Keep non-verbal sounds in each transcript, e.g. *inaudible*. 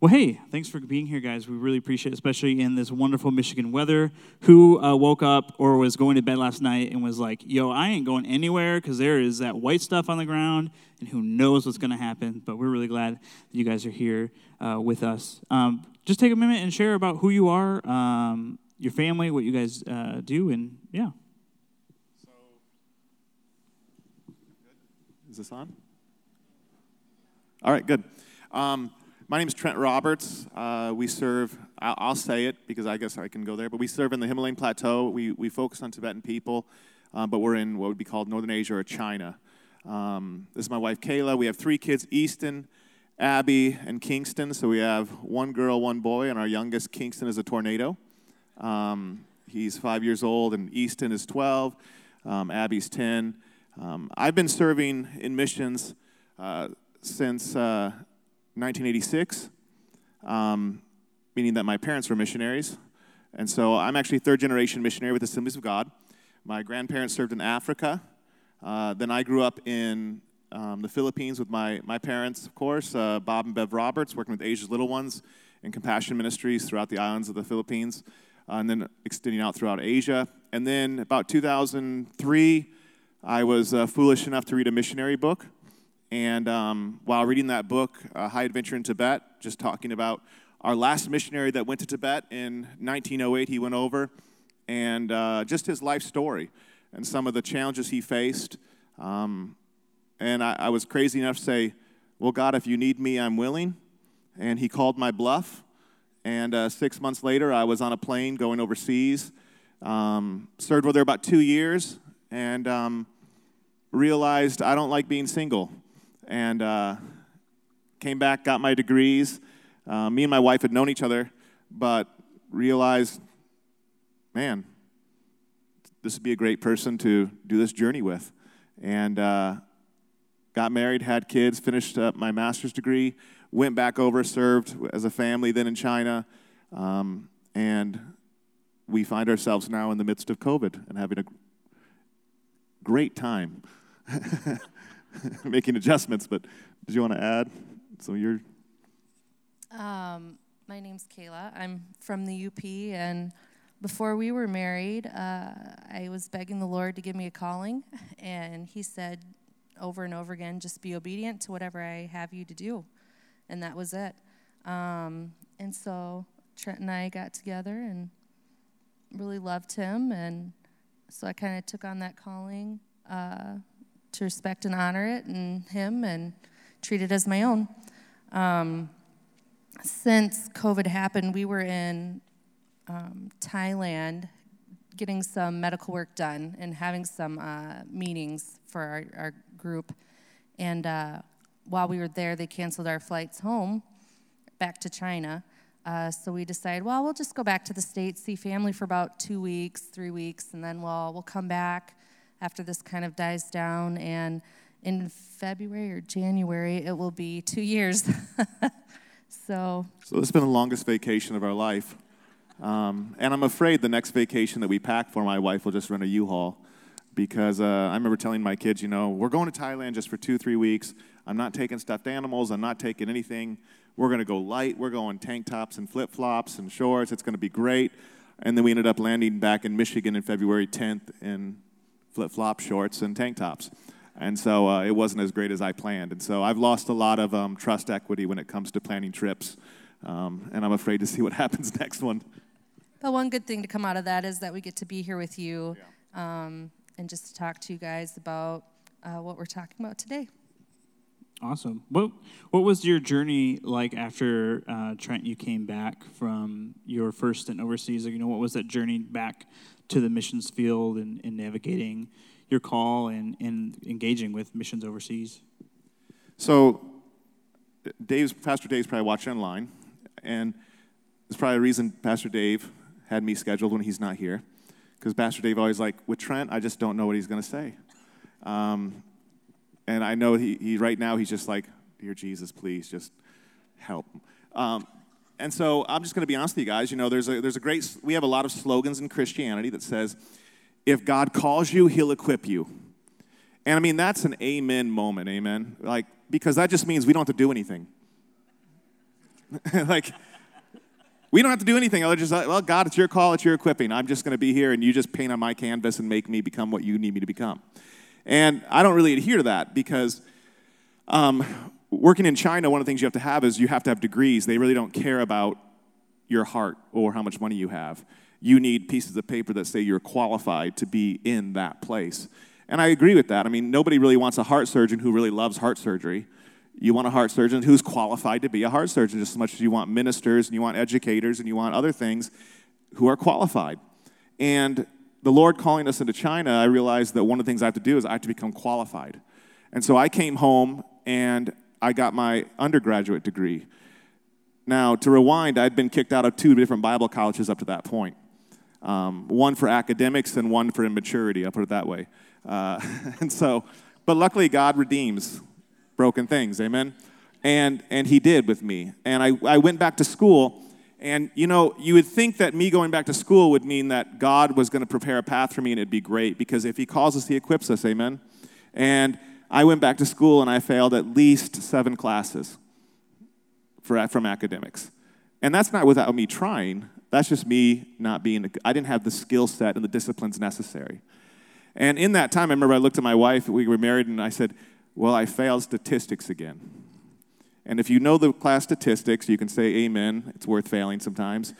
Well, hey, thanks for being here, guys. We really appreciate it, especially in this wonderful Michigan weather. Who uh, woke up or was going to bed last night and was like, yo, I ain't going anywhere because there is that white stuff on the ground, and who knows what's going to happen. But we're really glad that you guys are here uh, with us. Um, just take a minute and share about who you are, um, your family, what you guys uh, do, and yeah. So, is this on? All right, good. Um, my name is Trent Roberts. Uh, we serve, I'll, I'll, say it because I guess I can go there, but we serve in the Himalayan Plateau. We, we focus on Tibetan people, uh, but we're in what would be called Northern Asia or China. Um, this is my wife, Kayla. We have three kids Easton, Abby, and Kingston. So we have one girl, one boy, and our youngest, Kingston, is a tornado. Um, he's five years old, and Easton is 12. Um, Abby's 10. Um, I've been serving in missions uh, since uh, 1986, um, meaning that my parents were missionaries. And so I'm actually third generation missionary with Assemblies of God. My grandparents served in Africa. Uh, then I grew up in um, the Philippines with my, my parents, of course, uh, Bob and Bev Roberts, working with Asia's Little Ones and compassion ministries throughout the islands of the Philippines, uh, and then extending out throughout Asia. And then about 2003, I was uh, foolish enough to read a missionary book. And um, while reading that book, uh, High Adventure in Tibet, just talking about our last missionary that went to Tibet in 1908, he went over, and uh, just his life story and some of the challenges he faced. Um, and I, I, was crazy enough to say, Well, God, if you need me, I'm willing. And he called my bluff. And uh, six months later, I was on a plane going overseas. Um, served over there about two years and um, realized I don't like being single. And uh, came back, got my degrees. Uh, me and my wife had known each other, but realized, man, this would be a great person to do this journey with. And uh, got married, had kids, finished up my master's degree, went back over, served as a family then in China. Um, and we find ourselves now in the midst of COVID and having a great time *laughs* *laughs* making adjustments. But did you want to add? So you're. Um, my name's Kayla. I'm from the UP, and before we were married, uh, I was begging the Lord to give me a calling, and He said over and over again, just be obedient to whatever I have you to do. And that was it. Um, and so Trent and I got together and really loved him, and so I kind of took on that calling uh, to respect and honor it and him and treat it as my own. Um, since COVID happened, we were in um, Thailand getting some medical work done and having some uh, meetings for our, our group. And uh, while we were there, they canceled our flights home back to China. Uh, so we decided, well, we'll just go back to the States, see family for about two weeks, three weeks, and then we'll, we'll come back after this kind of dies down. And in February or January, it will be two years. *laughs* so. So this has been the longest vacation of our life. Um, and I'm afraid the next vacation that we pack for my wife will just rent a U-Haul because uh, I remember telling my kids, you know, we're going to Thailand just for two, three weeks. I'm not taking stuffed animals. I'm not taking anything. We're going to go light. We're going tank tops and flip flops and shorts. It's going to be great. And then we ended up landing back in Michigan in February 10th in flip flop shorts and tank tops. And so uh, it wasn't as great as I planned. And so I've lost a lot of um, trust equity when it comes to planning trips. Um, and I'm afraid to see what *laughs* happens next one. But one good thing to come out of that is that we get to be here with you um, and just to talk to you guys about uh, what we're talking about today. Awesome. What What was your journey like after uh, Trent? You came back from your first stint overseas. You know, what was that journey back to the missions field and, and navigating your call and, and engaging with missions overseas? So, Dave's Pastor Dave's probably watching online, and there's probably a reason Pastor Dave had me scheduled when he's not here, because Pastor Dave always like with Trent, I just don't know what he's going to say. Um, and I know he, he right now he's just like, Dear Jesus, please just help. Um, and so I'm just going to be honest with you guys. You know, there's a, there's a great, we have a lot of slogans in Christianity that says, if God calls you, he'll equip you. And I mean, that's an amen moment, amen? Like, because that just means we don't have to do anything. *laughs* like, we don't have to do anything. Other just like, well, God, it's your call, it's your equipping. I'm just going to be here, and you just paint on my canvas and make me become what you need me to become. And I don't really adhere to that because um, working in China, one of the things you have to have is you have to have degrees. They really don't care about your heart or how much money you have. You need pieces of paper that say you're qualified to be in that place. And I agree with that. I mean, nobody really wants a heart surgeon who really loves heart surgery. You want a heart surgeon who's qualified to be a heart surgeon just as much as you want ministers and you want educators and you want other things who are qualified. And the Lord calling us into China, I realized that one of the things I have to do is I have to become qualified. And so I came home and I got my undergraduate degree. Now, to rewind, I'd been kicked out of two different Bible colleges up to that point um, one for academics and one for immaturity, I'll put it that way. Uh, *laughs* and so, but luckily, God redeems broken things, amen? And, and He did with me. And I, I went back to school. And you know, you would think that me going back to school would mean that God was going to prepare a path for me and it'd be great because if He calls us, He equips us, amen? And I went back to school and I failed at least seven classes for, from academics. And that's not without me trying. That's just me not being, I didn't have the skill set and the disciplines necessary. And in that time, I remember I looked at my wife, we were married, and I said, Well, I failed statistics again. And if you know the class statistics, you can say amen. It's worth failing sometimes.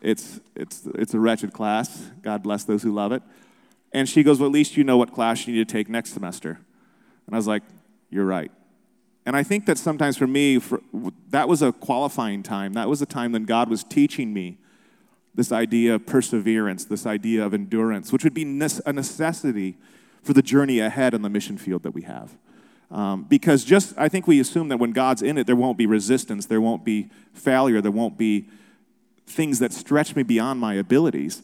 It's, it's, it's a wretched class. God bless those who love it. And she goes, Well, at least you know what class you need to take next semester. And I was like, You're right. And I think that sometimes for me, for, that was a qualifying time. That was a time when God was teaching me this idea of perseverance, this idea of endurance, which would be a necessity for the journey ahead on the mission field that we have. Um, because just, I think we assume that when God's in it, there won't be resistance, there won't be failure, there won't be things that stretch me beyond my abilities.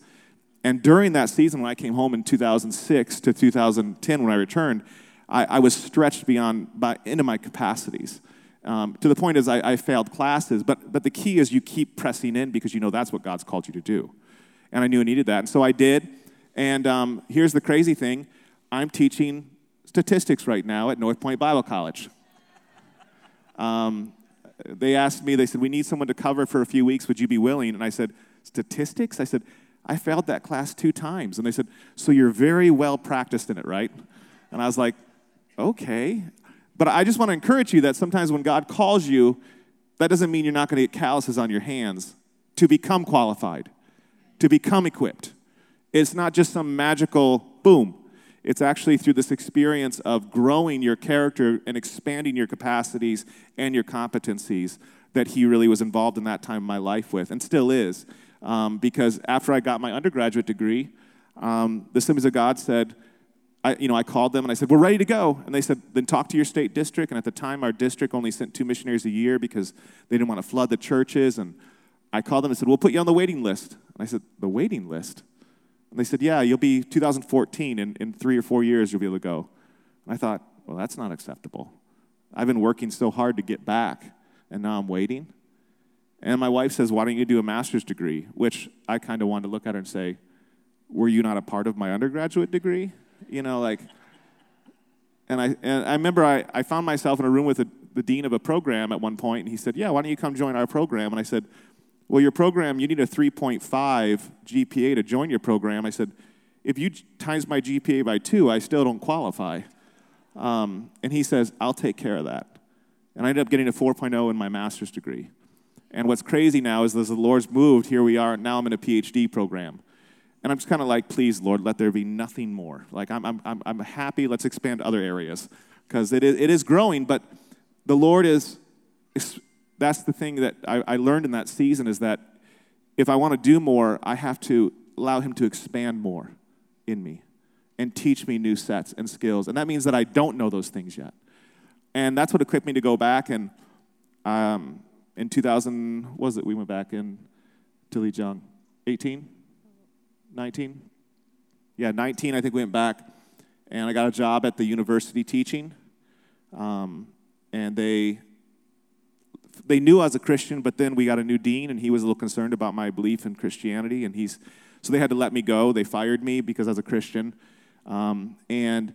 And during that season, when I came home in 2006 to 2010, when I returned, I, I was stretched beyond by, into my capacities. Um, to the point is I, I, failed classes, but, but the key is you keep pressing in because you know that's what God's called you to do. And I knew I needed that. And so I did. And um, here's the crazy thing I'm teaching statistics right now at North Point Bible College. Um, they asked me, they said, We need someone to cover for a few weeks. Would you be willing? And I said, Statistics? I said, I failed that class two times. And they said, So you're very well practiced in it, right? And I was like, okay. But I just want to encourage you that sometimes when God calls you, that doesn't mean you're not going to get calluses on your hands to become qualified, to become equipped. It's not just some magical boom. It's actually through this experience of growing your character and expanding your capacities and your competencies that he really was involved in that time of my life with, and still is. Um, because after I got my undergraduate degree, um, the Assemblies of God said, I, you know, I called them and I said, We're ready to go. And they said, Then talk to your state district. And at the time, our district only sent two missionaries a year because they didn't want to flood the churches. And I called them and said, We'll put you on the waiting list. And I said, The waiting list? And they said, Yeah, you'll be 2014. In, in three or four years, you'll be able to go. And I thought, Well, that's not acceptable. I've been working so hard to get back, and now I'm waiting. And my wife says, Why don't you do a master's degree? Which I kind of wanted to look at her and say, Were you not a part of my undergraduate degree? you know, like, and I, and I remember I, I found myself in a room with a, the dean of a program at one point, and he said, Yeah, why don't you come join our program? And I said, Well, your program, you need a 3.5 GPA to join your program. I said, If you times my GPA by two, I still don't qualify. Um, and he says, I'll take care of that. And I ended up getting a 4.0 in my master's degree. And what's crazy now is as the Lord's moved, here we are, now I'm in a PhD program. And I'm just kind of like, please, Lord, let there be nothing more. Like, I'm, I'm, I'm happy. Let's expand other areas because it is, it is growing, but the Lord is, is that's the thing that I, I learned in that season is that if I want to do more, I have to allow Him to expand more in me and teach me new sets and skills. And that means that I don't know those things yet. And that's what equipped me to go back. And um, in 2000, was it? We went back in Tilly Jung, 18? 19? Yeah, 19, I think we went back. And I got a job at the university teaching. Um, and they they knew I was a Christian, but then we got a new dean, and he was a little concerned about my belief in Christianity, and he's so they had to let me go. They fired me because I was a Christian, um, and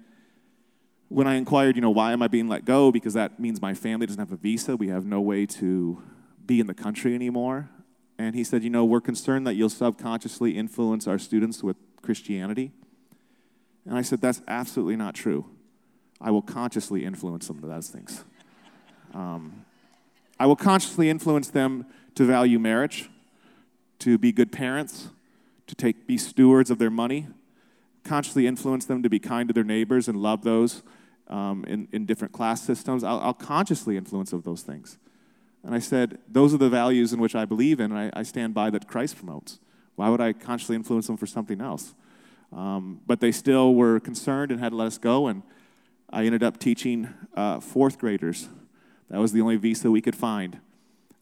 when I inquired, you know, why am I being let go? Because that means my family doesn't have a visa. We have no way to be in the country anymore. And he said, You know, we're concerned that you'll subconsciously influence our students with Christianity. And I said, That's absolutely not true. I will consciously influence them to those things. Um, I will consciously influence them to value marriage, to be good parents, to take, be stewards of their money, consciously influence them to be kind to their neighbors and love those um, in, in different class systems. I'll, I'll consciously influence of those things. And I said, those are the values in which I believe in, and I, I stand by that Christ promotes. Why would I consciously influence them for something else? Um, but they still were concerned and had to let us go, and I ended up teaching uh, fourth graders. That was the only visa we could find.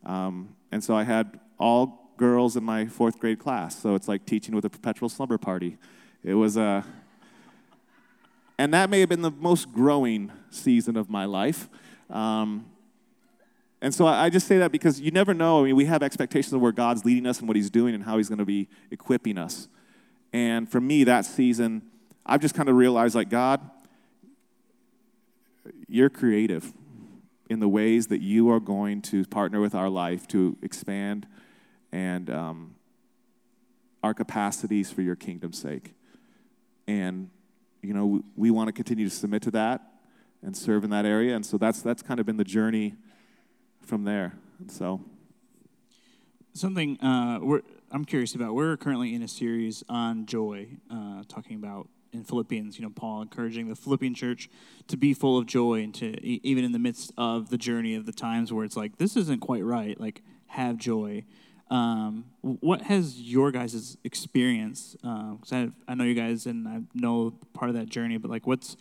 Um, and so I had all girls in my fourth grade class. So it's like teaching with a perpetual slumber party. It was a. Uh, and that may have been the most growing season of my life. Um, and so I just say that because you never know. I mean, we have expectations of where God's leading us and what He's doing and how He's going to be equipping us. And for me, that season, I've just kind of realized like, God, you're creative in the ways that you are going to partner with our life to expand and um, our capacities for your kingdom's sake. And, you know, we, we want to continue to submit to that and serve in that area. And so that's, that's kind of been the journey from there. And so. Something uh, I'm curious about. We're currently in a series on joy, uh, talking about in Philippians, you know, Paul encouraging the Philippian church to be full of joy and to even in the midst of the journey of the times where it's like this isn't quite right, like have joy. Um, what has your guys' experience? Because uh, I, I know you guys and I know part of that journey, but like what's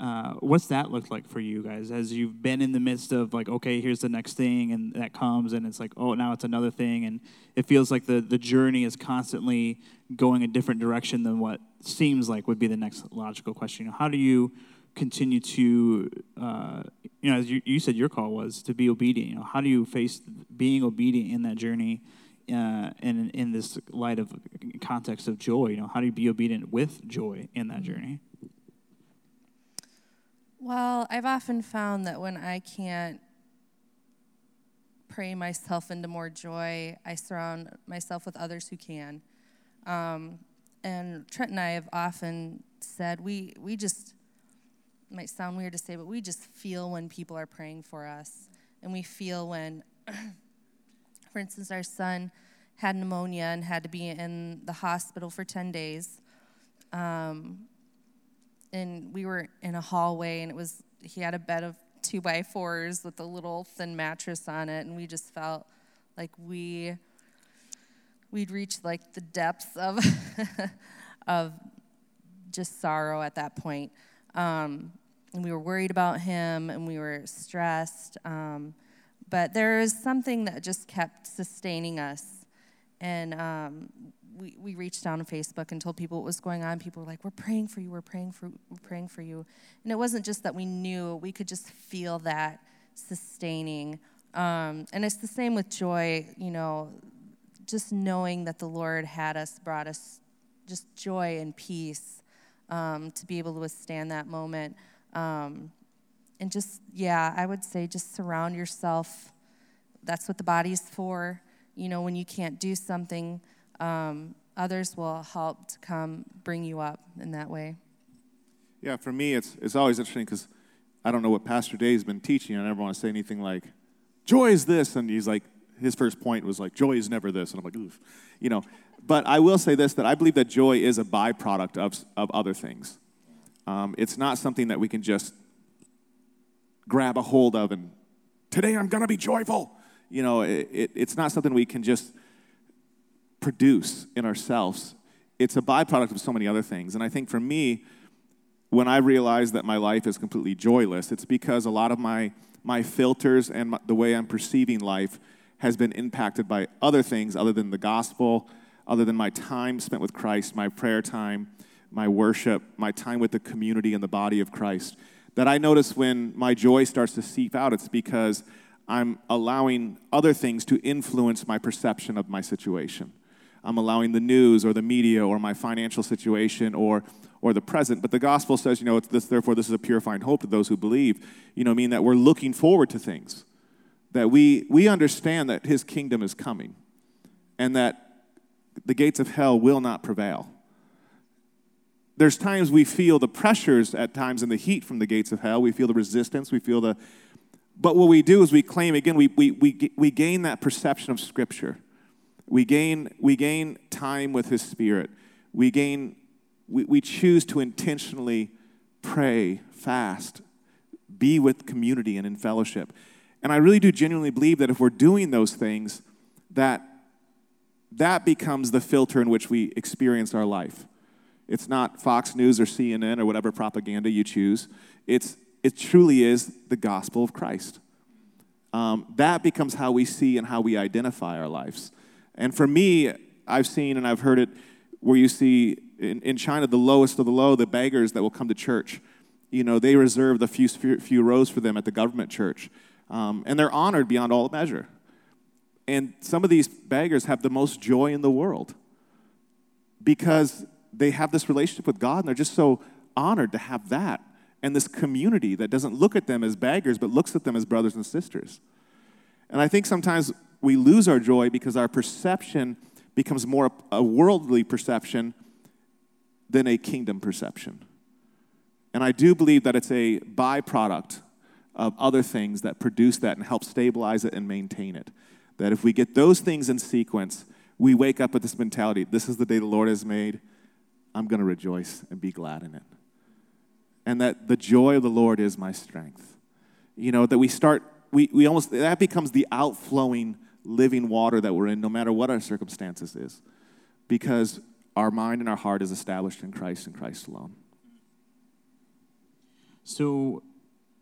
uh, what's that looked like for you guys? As you've been in the midst of like okay here's the next thing and that comes and it's like oh now it's another thing and it feels like the, the journey is constantly going a different direction than what seems like would be the next logical question. How do you continue to uh, you know as you, you said your call was to be obedient. You know how do you face being obedient in that journey uh, and in this light of context of joy? You know how do you be obedient with joy in that journey well, I've often found that when I can't pray myself into more joy, I surround myself with others who can. Um, and Trent and I have often said we we just might sound weird to say, but we just feel when people are praying for us, and we feel when, *clears throat* for instance, our son had pneumonia and had to be in the hospital for ten days. Um, and we were in a hallway and it was he had a bed of two by fours with a little thin mattress on it and we just felt like we we'd reached like the depths of *laughs* of just sorrow at that point. Um, and we were worried about him and we were stressed um, but there is something that just kept sustaining us. And um, we, we reached out on Facebook and told people what was going on. People were like, We're praying for you, we're praying for we're praying for you. And it wasn't just that we knew, we could just feel that sustaining. Um, and it's the same with joy, you know, just knowing that the Lord had us, brought us just joy and peace um, to be able to withstand that moment. Um, and just, yeah, I would say just surround yourself. That's what the body's for. You know, when you can't do something, um, others will help to come bring you up in that way. Yeah, for me, it's, it's always interesting because I don't know what Pastor Dave's been teaching. I never want to say anything like, joy is this. And he's like, his first point was like, joy is never this. And I'm like, oof. You know, but I will say this that I believe that joy is a byproduct of, of other things. Um, it's not something that we can just grab a hold of and today I'm going to be joyful. You know, it, it, it's not something we can just produce in ourselves. It's a byproduct of so many other things. And I think for me, when I realize that my life is completely joyless, it's because a lot of my, my filters and my, the way I'm perceiving life has been impacted by other things other than the gospel, other than my time spent with Christ, my prayer time, my worship, my time with the community and the body of Christ. That I notice when my joy starts to seep out, it's because I'm allowing other things to influence my perception of my situation. I'm allowing the news or the media or my financial situation or or the present. But the gospel says, you know, it's this, therefore this is a purifying hope to those who believe. You know, mean that we're looking forward to things. that we, we understand that his kingdom is coming and that the gates of hell will not prevail. There's times we feel the pressures at times in the heat from the gates of hell. We feel the resistance. We feel the. But what we do is we claim, again, we, we, we, we gain that perception of Scripture. We gain, we gain time with His Spirit. We gain, we, we choose to intentionally pray, fast, be with community and in fellowship. And I really do genuinely believe that if we're doing those things, that that becomes the filter in which we experience our life. It's not Fox News or CNN or whatever propaganda you choose. It's, it truly is the gospel of Christ. Um, that becomes how we see and how we identify our lives. And for me, I've seen and I've heard it where you see in, in China, the lowest of the low, the beggars that will come to church. You know, they reserve the few, few rows for them at the government church. Um, and they're honored beyond all measure. And some of these beggars have the most joy in the world because they have this relationship with God and they're just so honored to have that and this community that doesn't look at them as beggars but looks at them as brothers and sisters. And I think sometimes we lose our joy because our perception becomes more a worldly perception than a kingdom perception. And I do believe that it's a byproduct of other things that produce that and help stabilize it and maintain it. That if we get those things in sequence, we wake up with this mentality this is the day the Lord has made. I'm going to rejoice and be glad in it. And that the joy of the Lord is my strength. You know, that we start, we, we almost, that becomes the outflowing living water that we're in, no matter what our circumstances is. Because our mind and our heart is established in Christ and Christ alone. So,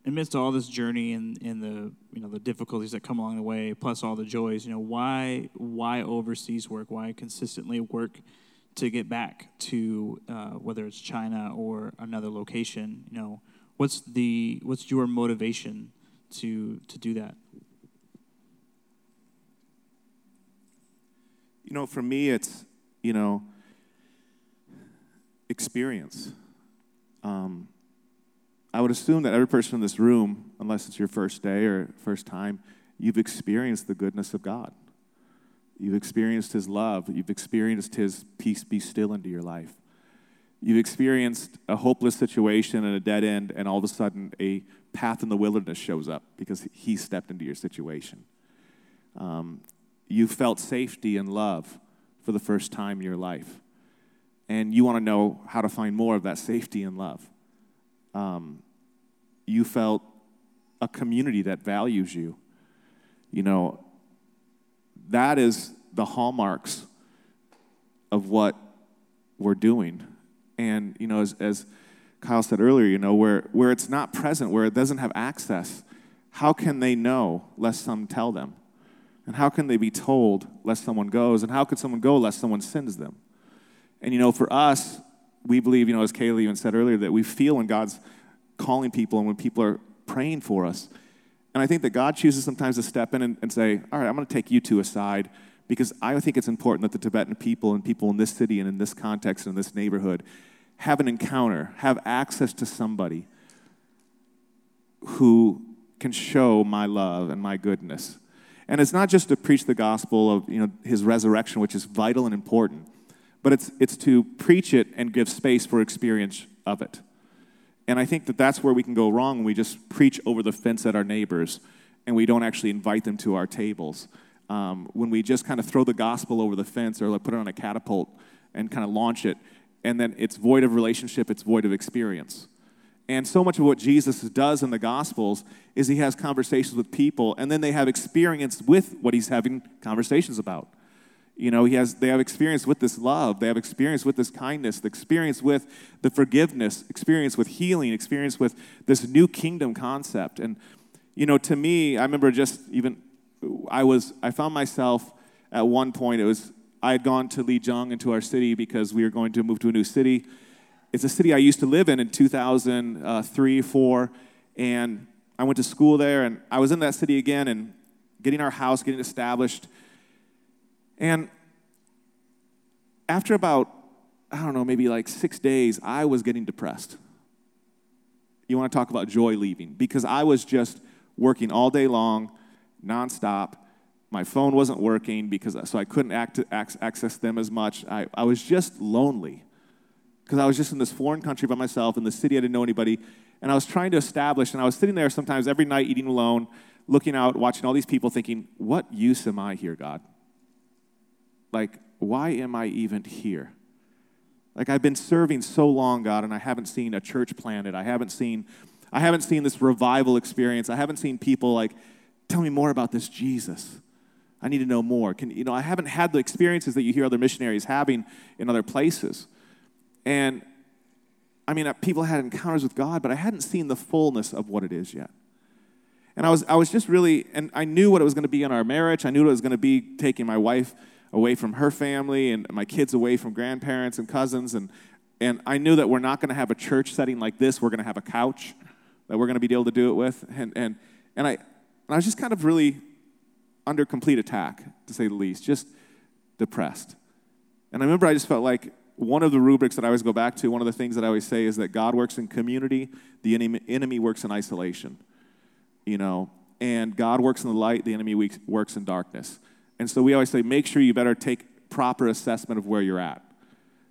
amidst all this journey and, and the you know the difficulties that come along the way, plus all the joys, you know why why overseas work? Why consistently work to get back to uh, whether it's China or another location? You know, what's the what's your motivation to to do that? You know, for me, it's you know experience. Um, I would assume that every person in this room, unless it's your first day or first time, you've experienced the goodness of God. You've experienced His love. You've experienced His peace be still into your life. You've experienced a hopeless situation and a dead end, and all of a sudden a path in the wilderness shows up because He stepped into your situation. Um, you felt safety and love for the first time in your life. And you want to know how to find more of that safety and love um, you felt a community that values you. You know, that is the hallmarks of what we're doing. And, you know, as, as Kyle said earlier, you know, where, where it's not present, where it doesn't have access, how can they know lest some tell them? And how can they be told lest someone goes? And how could someone go lest someone sends them? And, you know, for us, we believe, you know, as Kayla even said earlier, that we feel when God's calling people and when people are praying for us. And I think that God chooses sometimes to step in and, and say, All right, I'm going to take you two aside because I think it's important that the Tibetan people and people in this city and in this context and in this neighborhood have an encounter, have access to somebody who can show my love and my goodness. And it's not just to preach the gospel of you know, his resurrection, which is vital and important, but it's, it's to preach it and give space for experience of it. And I think that that's where we can go wrong when we just preach over the fence at our neighbors and we don't actually invite them to our tables. Um, when we just kind of throw the gospel over the fence or like put it on a catapult and kind of launch it, and then it's void of relationship, it's void of experience. And so much of what Jesus does in the Gospels is he has conversations with people, and then they have experience with what he's having conversations about. You know, he has, they have experience with this love. They have experience with this kindness, the experience with the forgiveness, experience with healing, experience with this new kingdom concept. And, you know, to me, I remember just even, I was, I found myself at one point, it was, I had gone to Lijiang into our city because we were going to move to a new city. It's a city I used to live in in 2003, 4, and I went to school there, and I was in that city again and getting our house, getting established and after about, I don't know, maybe like six days, I was getting depressed. You want to talk about joy leaving? Because I was just working all day long, nonstop. My phone wasn't working because so I couldn't act, access them as much. I, I was just lonely because I was just in this foreign country by myself in the city. I didn't know anybody. And I was trying to establish, and I was sitting there sometimes every night eating alone, looking out, watching all these people, thinking, what use am I here, God? Like, why am I even here? Like I've been serving so long, God, and I haven't seen a church planted. I haven't seen, I haven't seen this revival experience. I haven't seen people like, tell me more about this Jesus. I need to know more. Can, you know, I haven't had the experiences that you hear other missionaries having in other places. And I mean, people had encounters with God, but I hadn't seen the fullness of what it is yet. And I was, I was just really, and I knew what it was going to be in our marriage. I knew what it was going to be taking my wife away from her family and my kids away from grandparents and cousins. And, and I knew that we're not going to have a church setting like this. We're going to have a couch that we're going to be able to do it with. And, and, and, I, and I was just kind of really under complete attack, to say the least, just depressed. And I remember I just felt like one of the rubrics that I always go back to, one of the things that I always say is that God works in community, the enemy, works in isolation. You know, and God works in the light, the enemy works in darkness. And so we always say, make sure you better take proper assessment of where you're at.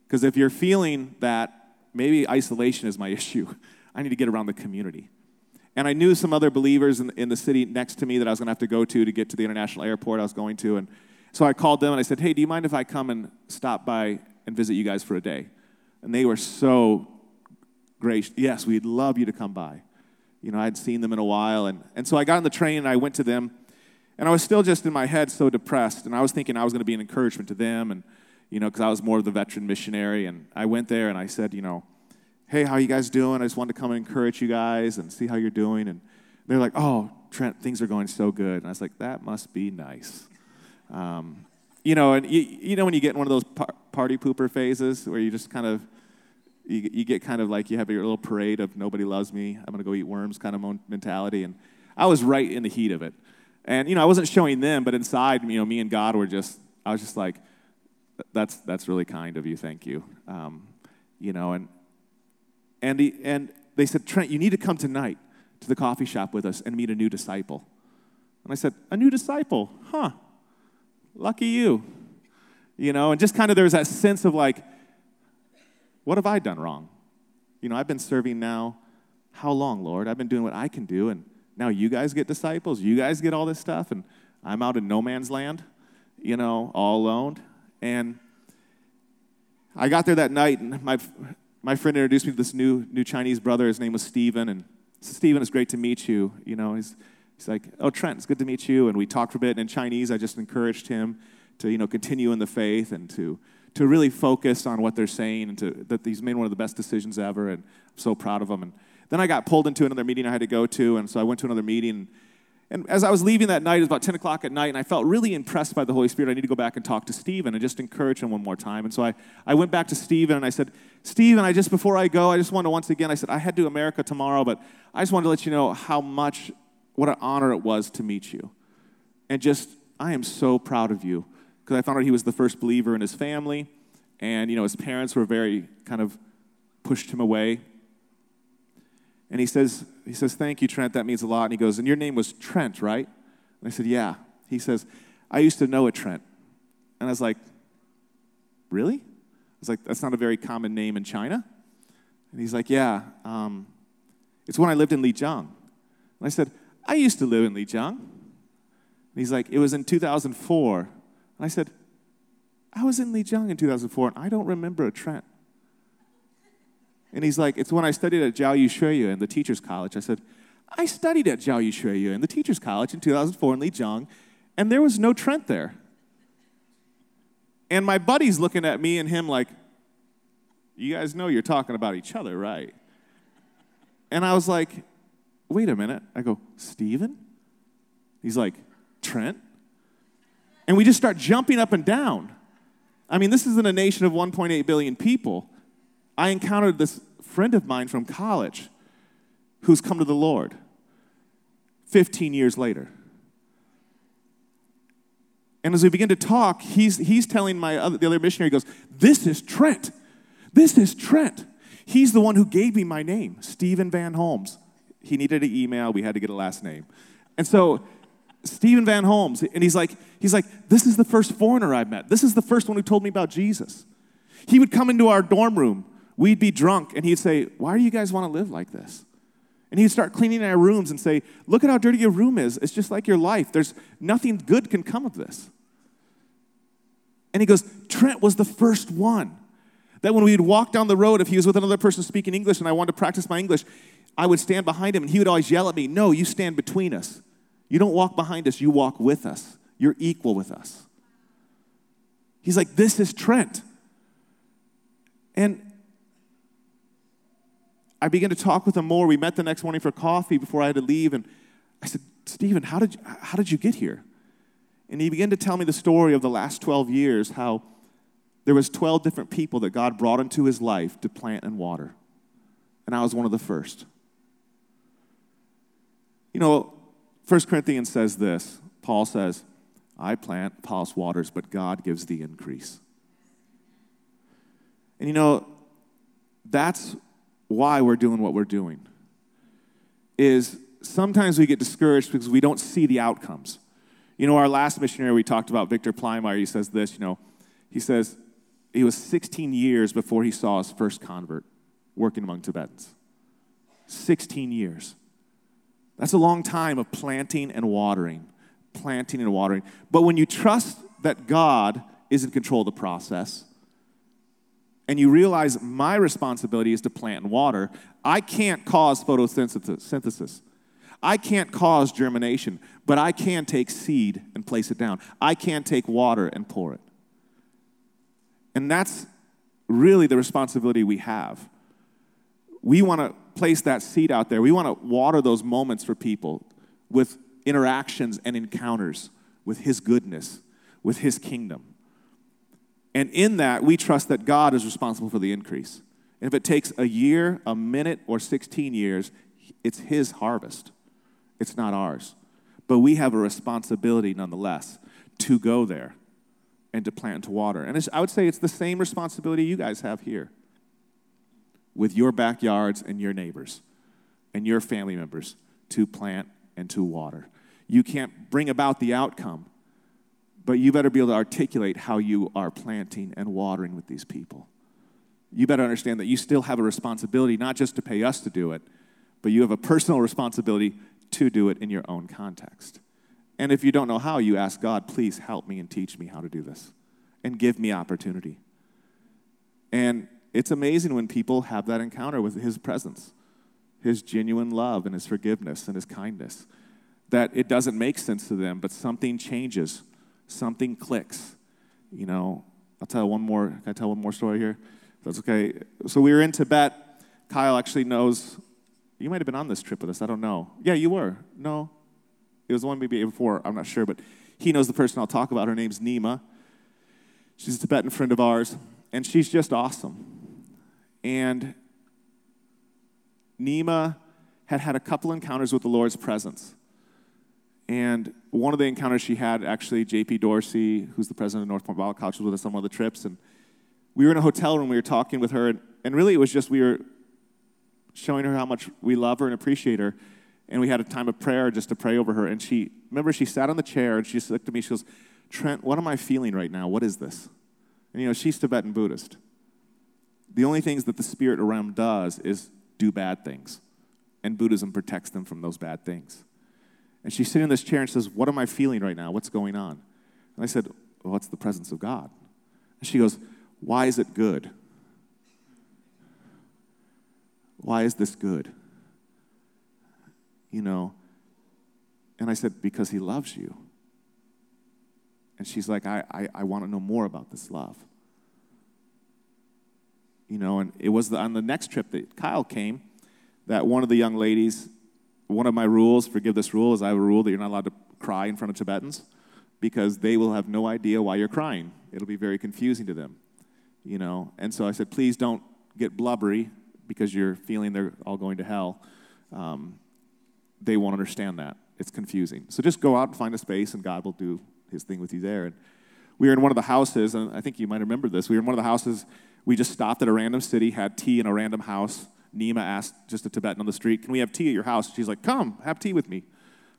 Because if you're feeling that maybe isolation is my *laughs* issue, I need to get around the community. And I knew some other believers in, in the city next to me that I was going to have to go to to get to the international airport I was going to. And so I called them and I said, hey, do you mind if I come and stop by and visit you guys for a day? And they were so gracious. Yes, we'd love you to come by. You know, I'd seen them in a while. And, and so I got on the train and I went to them. And I was still just in my head so depressed. And I was thinking I was going to be an encouragement to them. And, you know, because I was more of the veteran missionary. And I went there and I said, you know, hey, how you guys doing? I just wanted to come and encourage you guys and see how you're doing. And they're like, oh, Trent, things are going so good. And I was like, that must be nice. Um, you know, and you, you know when you get in one of those par- party pooper phases where you just kind of, you, you get kind of like you have your little parade of nobody loves me, I'm to go eat worms kind of mentality. And I was right in the heat of it. And, you know, I wasn't showing them, but inside, you know, me and God were just, I was just like, that's, that's really kind of you, thank you. Um, you know, and, and, and they said, Trent, you need to come tonight to the coffee shop with us and meet a new disciple. And I said, a new disciple? Huh, lucky you. You know, and just kind of there's that sense of like, what have I done wrong? You know, I've been serving now how long, Lord? I've been doing what I can do, and now you guys get disciples, you guys get all this stuff, and I'm out in no man's land, you know, all alone. And I got there that night, and my, my friend introduced me to this new, new Chinese brother. His name was Stephen. And Stephen, it's great to meet you. You know, he's, he's like, oh, Trent, it's good to meet you. And we talked for a bit. And in Chinese, I just encouraged him to, you know, continue in the faith and to, to really focus on what they're saying and to, that he's made one of the best decisions ever. And I'm so proud of him. And then I got pulled into another meeting I had to go to, and so I went to another meeting. And as I was leaving that night, it was about 10 o'clock at night, and I felt really impressed by the Holy Spirit. I need to go back and talk to Stephen and just encourage him one more time. And so I, I went back to Stephen and I said, Stephen, I just, before I go, I just want to once again, I said, I head to America tomorrow, but I just wanted to let you know how much, what an honor it was to meet you. And just, I am so proud of you because I found out he was the first believer in his family, and, you know, his parents were very kind of pushed him away and he says, he says, Thank you, Trent. That means a lot. And he goes, And your name was Trent, right? And I said, Yeah. He says, I used to know a Trent. And I was like, Really? I was like, That's not a very common name in China. And he's like, Yeah. Um, it's when I lived in Lijiang. And I said, I used to live in Lijiang. And he's like, It was in 2004. And I said, I was in Lijiang in 2004, and I don't remember a Trent. And he's like, It's when I studied at Jiao Shuiyu in the teacher's college. I said, I studied at Jiao Shuiyu in the teacher's college in 2004 in Lijiang, and there was no Trent there. And my buddy's looking at me and him like, You guys know you're talking about each other, right? And I was like, Wait a minute. I go, Stephen? He's like, Trent? And we just start jumping up and down. I mean, this isn't a nation of 1.8 billion people. I encountered this friend of mine from college who's come to the Lord 15 years later. And as we begin to talk, he's, he's telling my other, the other missionary, goes, This is Trent. This is Trent. He's the one who gave me my name, Stephen Van Holmes. He needed an email. We had to get a last name. And so Stephen Van Holmes. And he's like, he's like, this is the first foreigner I've met. This is the first one who told me about Jesus. He would come into our dorm room. We'd be drunk, and he'd say, Why do you guys want to live like this? And he'd start cleaning our rooms and say, Look at how dirty your room is. It's just like your life. There's nothing good can come of this. And he goes, Trent was the first one. That when we'd walk down the road, if he was with another person speaking English and I wanted to practice my English, I would stand behind him and he would always yell at me, No, you stand between us. You don't walk behind us, you walk with us. You're equal with us. He's like, This is Trent. And I began to talk with him more. We met the next morning for coffee before I had to leave. And I said, Stephen, how did you, how did you get here? And he began to tell me the story of the last 12 years, how there was 12 different people that God brought into his life to plant and water. And I was one of the first. You know, 1 Corinthians says this. Paul says, I plant, Apollos waters, but God gives the increase. And you know, that's why we're doing what we're doing. Is sometimes we get discouraged because we don't see the outcomes. You know, our last missionary we talked about, Victor Plymire, he says this, you know, he says he was 16 years before he saw his first convert working among Tibetans. 16 years. That's a long time of planting and watering, planting and watering. But when you trust that God is in control of the process, and you realize my responsibility is to plant and water, I can't cause photosynthesis. I can't cause germination, but I can take seed and place it down. I can take water and pour it. And that's really the responsibility we have. We want to place that seed out there. We want to water those moments for people with interactions and encounters with His goodness, with His kingdom. And in that, we trust that God is responsible for the increase. And if it takes a year, a minute, or 16 years, it's His harvest. It's not ours. But we have a responsibility nonetheless to go there and to plant and to water. And I would say it's the same responsibility you guys have here with your backyards and your neighbors and your family members to plant and to water. You can't bring about the outcome, but you better be able to articulate how you are planting and watering with these people. You better understand that you still have a responsibility, not just to pay us to do it, but you have a personal responsibility to do it in your own context. And if you don't know how, you ask God, please help me and teach me how to do this and give me opportunity. And it's amazing when people have that encounter with His presence, His genuine love and His forgiveness and His kindness, that it doesn't make sense to them, but something changes something clicks. You know, I'll tell one more. Can I tell one more story here? That's okay. So we were in Tibet. Kyle actually knows. You might have been on this trip with us. I don't know. Yeah, you were. No, it was the one maybe before. I'm not sure, but he knows the person I'll talk about. Her name's Nima. She's a Tibetan friend of ours, and she's just awesome. And Nima had had a couple encounters with the Lord's presence. And one of the encounters she had, actually, JP Dorsey, who's the president of North Point Bible College, was with us on one of the trips. And we were in a hotel room, we were talking with her, and, and really it was just we were showing her how much we love her and appreciate her. And we had a time of prayer just to pray over her. And she, remember, she sat on the chair and she just looked at me. She goes, Trent, what am I feeling right now? What is this? And you know, she's Tibetan Buddhist. The only things that the spirit realm does is do bad things, and Buddhism protects them from those bad things. And she's sitting in this chair and says, What am I feeling right now? What's going on? And I said, Well, it's the presence of God. And she goes, Why is it good? Why is this good? You know, and I said, Because he loves you. And she's like, I, I, I want to know more about this love. You know, and it was the, on the next trip that Kyle came that one of the young ladies one of my rules, forgive this rule, is I have a rule that you're not allowed to cry in front of Tibetans because they will have no idea why you're crying. It'll be very confusing to them, you know. And so I said, please don't get blubbery because you're feeling they're all going to hell. Um, they won't understand that. It's confusing. So just go out and find a space, and God will do His thing with you there. And we were in one of the houses, and I think you might remember this. We were in one of the houses. We just stopped at a random city, had tea in a random house Nima asked just a Tibetan on the street, Can we have tea at your house? She's like, Come, have tea with me.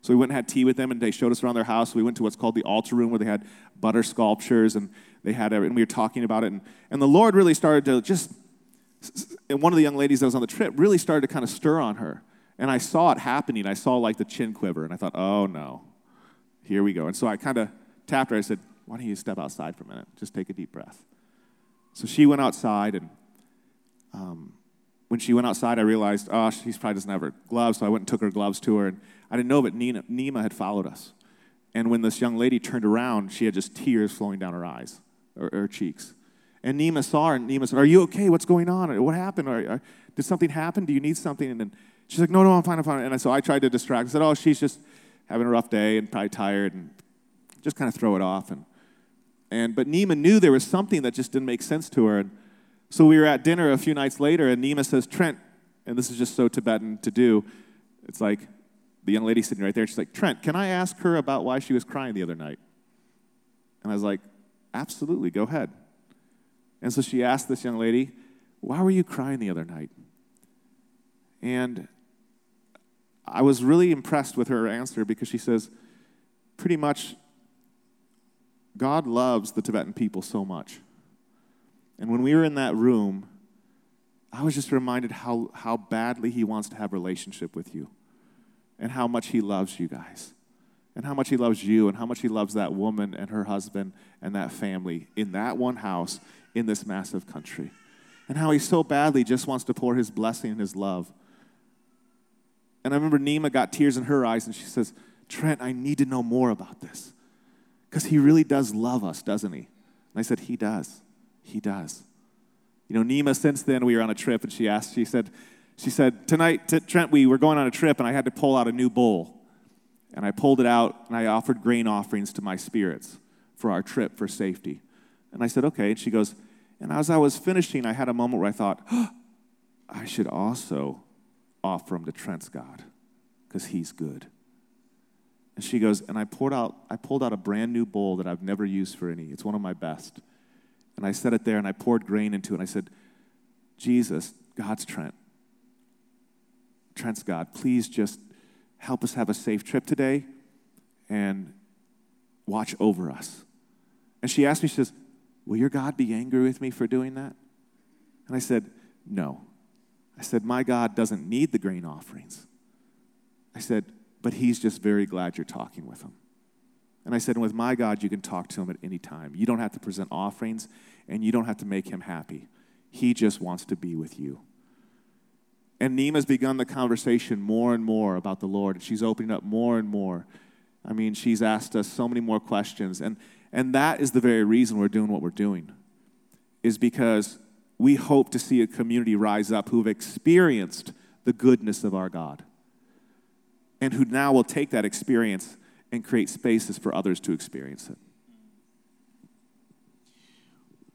So we went and had tea with them, and they showed us around their house. We went to what's called the altar room, where they had butter sculptures, and they had, and we were talking about it. And, and the Lord really started to just, and one of the young ladies that was on the trip really started to kind of stir on her. And I saw it happening. I saw like the chin quiver, and I thought, oh no, here we go. And so I kind of tapped her. I said, why don't you step outside for a minute? Just take a deep breath. So she went outside, and um, when she went outside, I realized, oh, she probably doesn't have her gloves. So I went and took her gloves to her, and I didn't know, but Nina, Nima had followed us. And when this young lady turned around, she had just tears flowing down her eyes or her cheeks. And Nima saw her, and Nima said, Are you okay? What's going on? What happened? Did something happen? Do you need something? And then she's like, No, no, I'm fine, I'm fine. And so I tried to distract. I said, Oh, she's just having a rough day and probably tired, and just kind of throw it off. And, and but Nima knew there was something that just didn't make sense to her. And so we were at dinner a few nights later, and Nima says, Trent, and this is just so Tibetan to do. It's like, the young lady sitting right there. She's like, Trent, can I ask her about why she was crying the other night? And I was like, absolutely, go ahead. And so she asked this young lady, why were you crying the other night? And I was really impressed with her answer because she says, pretty much, God loves the Tibetan people so much. And when we were in that room, I was just reminded how, how badly He wants to have relationship with you and how much He loves you guys, and how much He loves you, and how much He loves that woman and her husband and that family in that one house in this massive country, and how He so badly just wants to pour His blessing and His love. And I remember Nima got tears in her eyes, and she says, Trent, I need to know more about this. Because he really does love us, doesn't he? And I said, He does. He does. You know, Nima, since then, we were on a trip, and she asked, she said, she said, Tonight, t- Trent, we were going on a trip and I had to pull out a new bowl. And I pulled it out and I offered grain offerings to my spirits for our trip for safety. And I said, Okay. And she goes, And as I was finishing, I had a moment where I thought, oh, *gasps* I should also offer them to Trent's God because he's good. And she goes, and I poured out, I pulled out a brand new bowl that I've never used for any. It's one of my best. And I set it there and I poured grain into it. And I said, Jesus, God's Trent, Trent's God, please just help us have a safe trip today and watch over us. And she asked me, she says, Will your God be angry with me for doing that? And I said, No. I said, My God doesn't need the grain offerings. I said, But he's just very glad you're talking with him. And I said, and with my God, you can talk to him at any time. You don't have to present offerings and you don't have to make him happy. He just wants to be with you. And Nima's begun the conversation more and more about the Lord. And she's opening up more and more. I mean, she's asked us so many more questions. And, and that is the very reason we're doing what we're doing, is because we hope to see a community rise up who have experienced the goodness of our God and who now will take that experience and create spaces for others to experience it.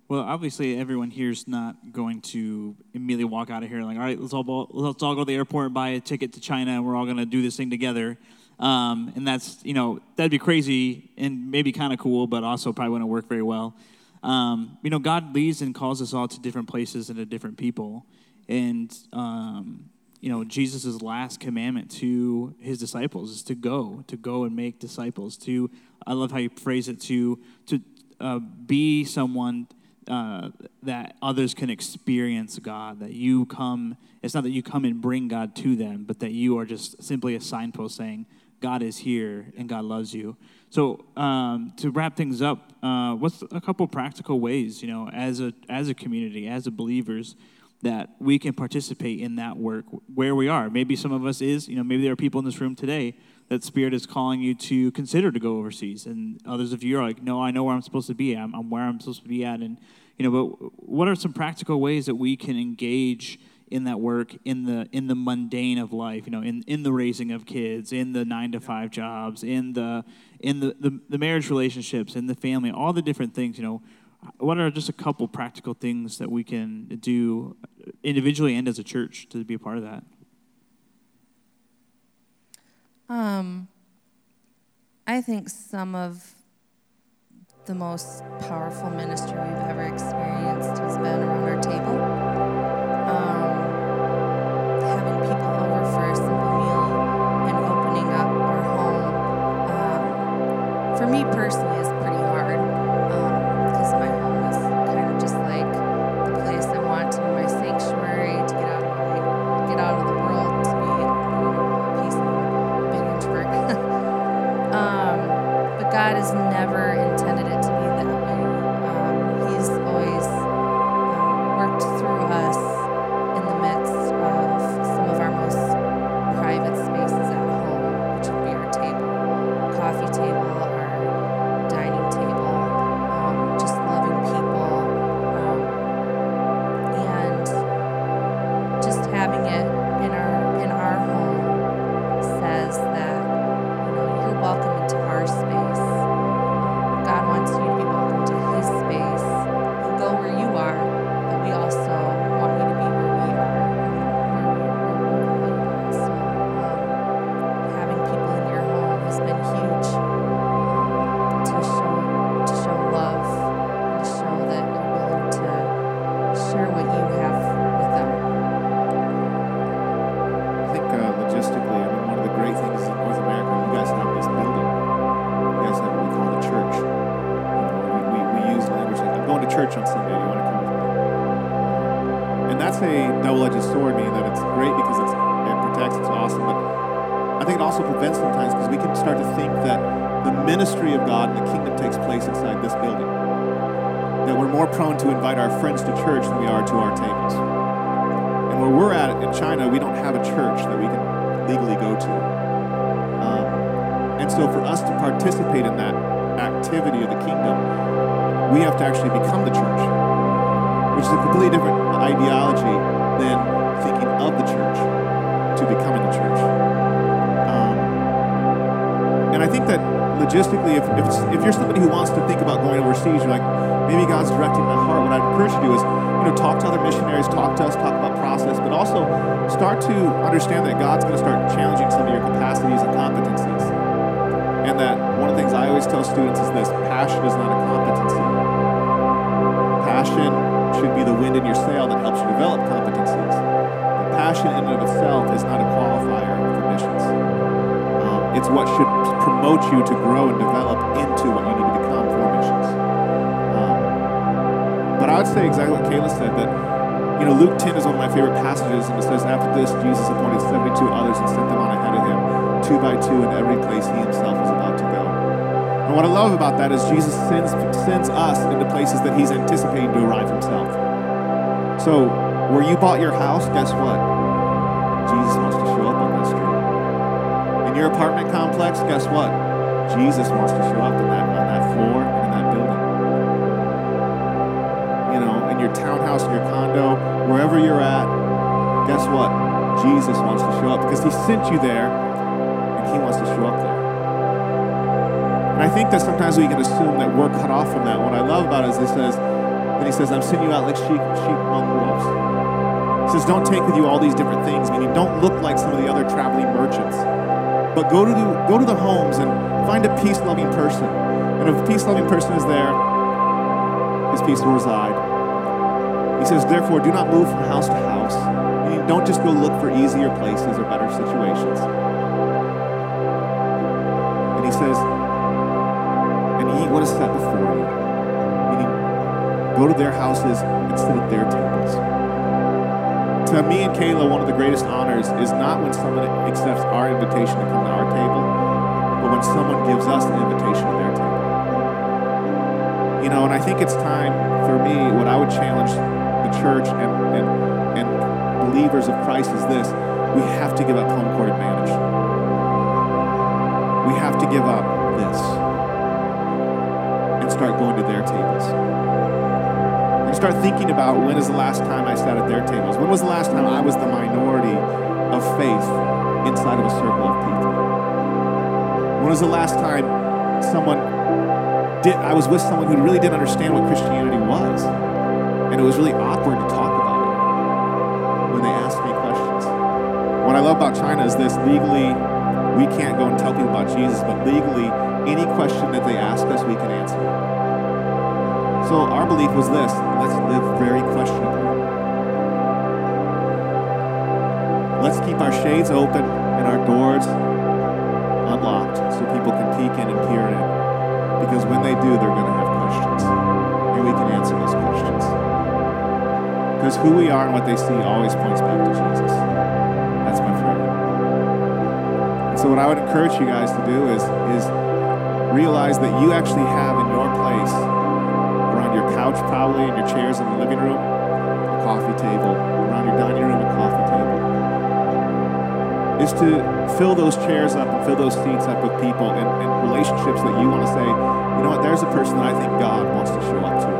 Well, obviously, everyone here's not going to immediately walk out of here like, all right, let's all let's all go to the airport and buy a ticket to China, and we're all going to do this thing together. Um, and that's you know that'd be crazy and maybe kind of cool, but also probably wouldn't work very well. Um, you know, God leads and calls us all to different places and to different people, and um, you know, Jesus' last commandment to his disciples is to go, to go and make disciples. To I love how you phrase it to to uh, be someone uh, that others can experience God, that you come, it's not that you come and bring God to them, but that you are just simply a signpost saying, God is here and God loves you. So um, to wrap things up, uh, what's a couple practical ways, you know, as a as a community, as a believers, that we can participate in that work where we are. Maybe some of us is, you know, maybe there are people in this room today that Spirit is calling you to consider to go overseas. And others of you are like, no, I know where I'm supposed to be. I'm, I'm where I'm supposed to be at. And, you know, but what are some practical ways that we can engage in that work in the in the mundane of life you know in, in the raising of kids in the nine to five jobs in the in the, the, the marriage relationships in the family all the different things you know what are just a couple practical things that we can do individually and as a church to be a part of that um, I think some of the most powerful ministry we've ever experienced has been around our table. Um, having people over for a simple meal and opening up our home for me personally, which is a completely different ideology than thinking of the church to becoming the church. Um, and I think that logistically, if, if, if you're somebody who wants to think about going overseas, you're like, maybe God's directing my heart. What I'd encourage you to do is, you know, talk to other missionaries, talk to us, talk about process, but also start to understand that God's going to start challenging some of your capacities and competencies. And that one of the things I always tell students is this passion is not a competency. Passion should be the wind in your sail that helps you develop competencies. But passion in and of itself is not a qualifier for missions. Um, it's what should promote you to grow and develop into what you need to become for missions. Um, but I would say exactly what Kayla said that, you know, Luke 10 is one of my favorite passages, and it says, After this, Jesus appointed 72 others and sent them on ahead of him, two by two, in every place he himself what I love about that is Jesus sends, sends us into places that he's anticipating to arrive himself. So, where you bought your house, guess what? Jesus wants to show up on that street. In your apartment complex, guess what? Jesus wants to show up in that, on that floor in that building. You know, in your townhouse, in your condo, wherever you're at, guess what? Jesus wants to show up because he sent you there and he wants to show up there. And I think that sometimes we can assume that we're cut off from that. What I love about it is he says, then he says, I'm sending you out like sheep, sheep among wolves. He says, don't take with you all these different things, meaning don't look like some of the other traveling merchants. But go to the, go to the homes and find a peace-loving person. And if a peace-loving person is there, his peace will reside. He says, therefore, do not move from house to house. Meaning, don't just go look for easier places or better situations. And he says, what is set before you. Meaning, go to their houses and sit at their tables. To me and Kayla, one of the greatest honors is not when someone accepts our invitation to come to our table, but when someone gives us an invitation to their table. You know, and I think it's time for me, what I would challenge the church and, and, and believers of Christ is this we have to give up home court advantage. We have to give up this start going to their tables. And start thinking about when is the last time I sat at their tables? When was the last time I was the minority of faith inside of a circle of people? When was the last time someone did I was with someone who really didn't understand what Christianity was? And it was really awkward to talk about it when they asked me questions. What I love about China is this legally we can't go and tell people about Jesus, but legally any question that they ask us we can answer. So our belief was this let's live very questionably. Let's keep our shades open and our doors unlocked so people can peek in and peer in. Because when they do, they're going to have questions. And we can answer those questions. Because who we are and what they see always points back to Jesus. That's my prayer. And so what I would encourage you guys to do is, is realize that you actually have in your place, couch probably, in your chairs in the living room, a coffee table, around your dining room, a coffee table, is to fill those chairs up and fill those seats up with people and, and relationships that you want to say, you know what, there's a person that I think God wants to show up to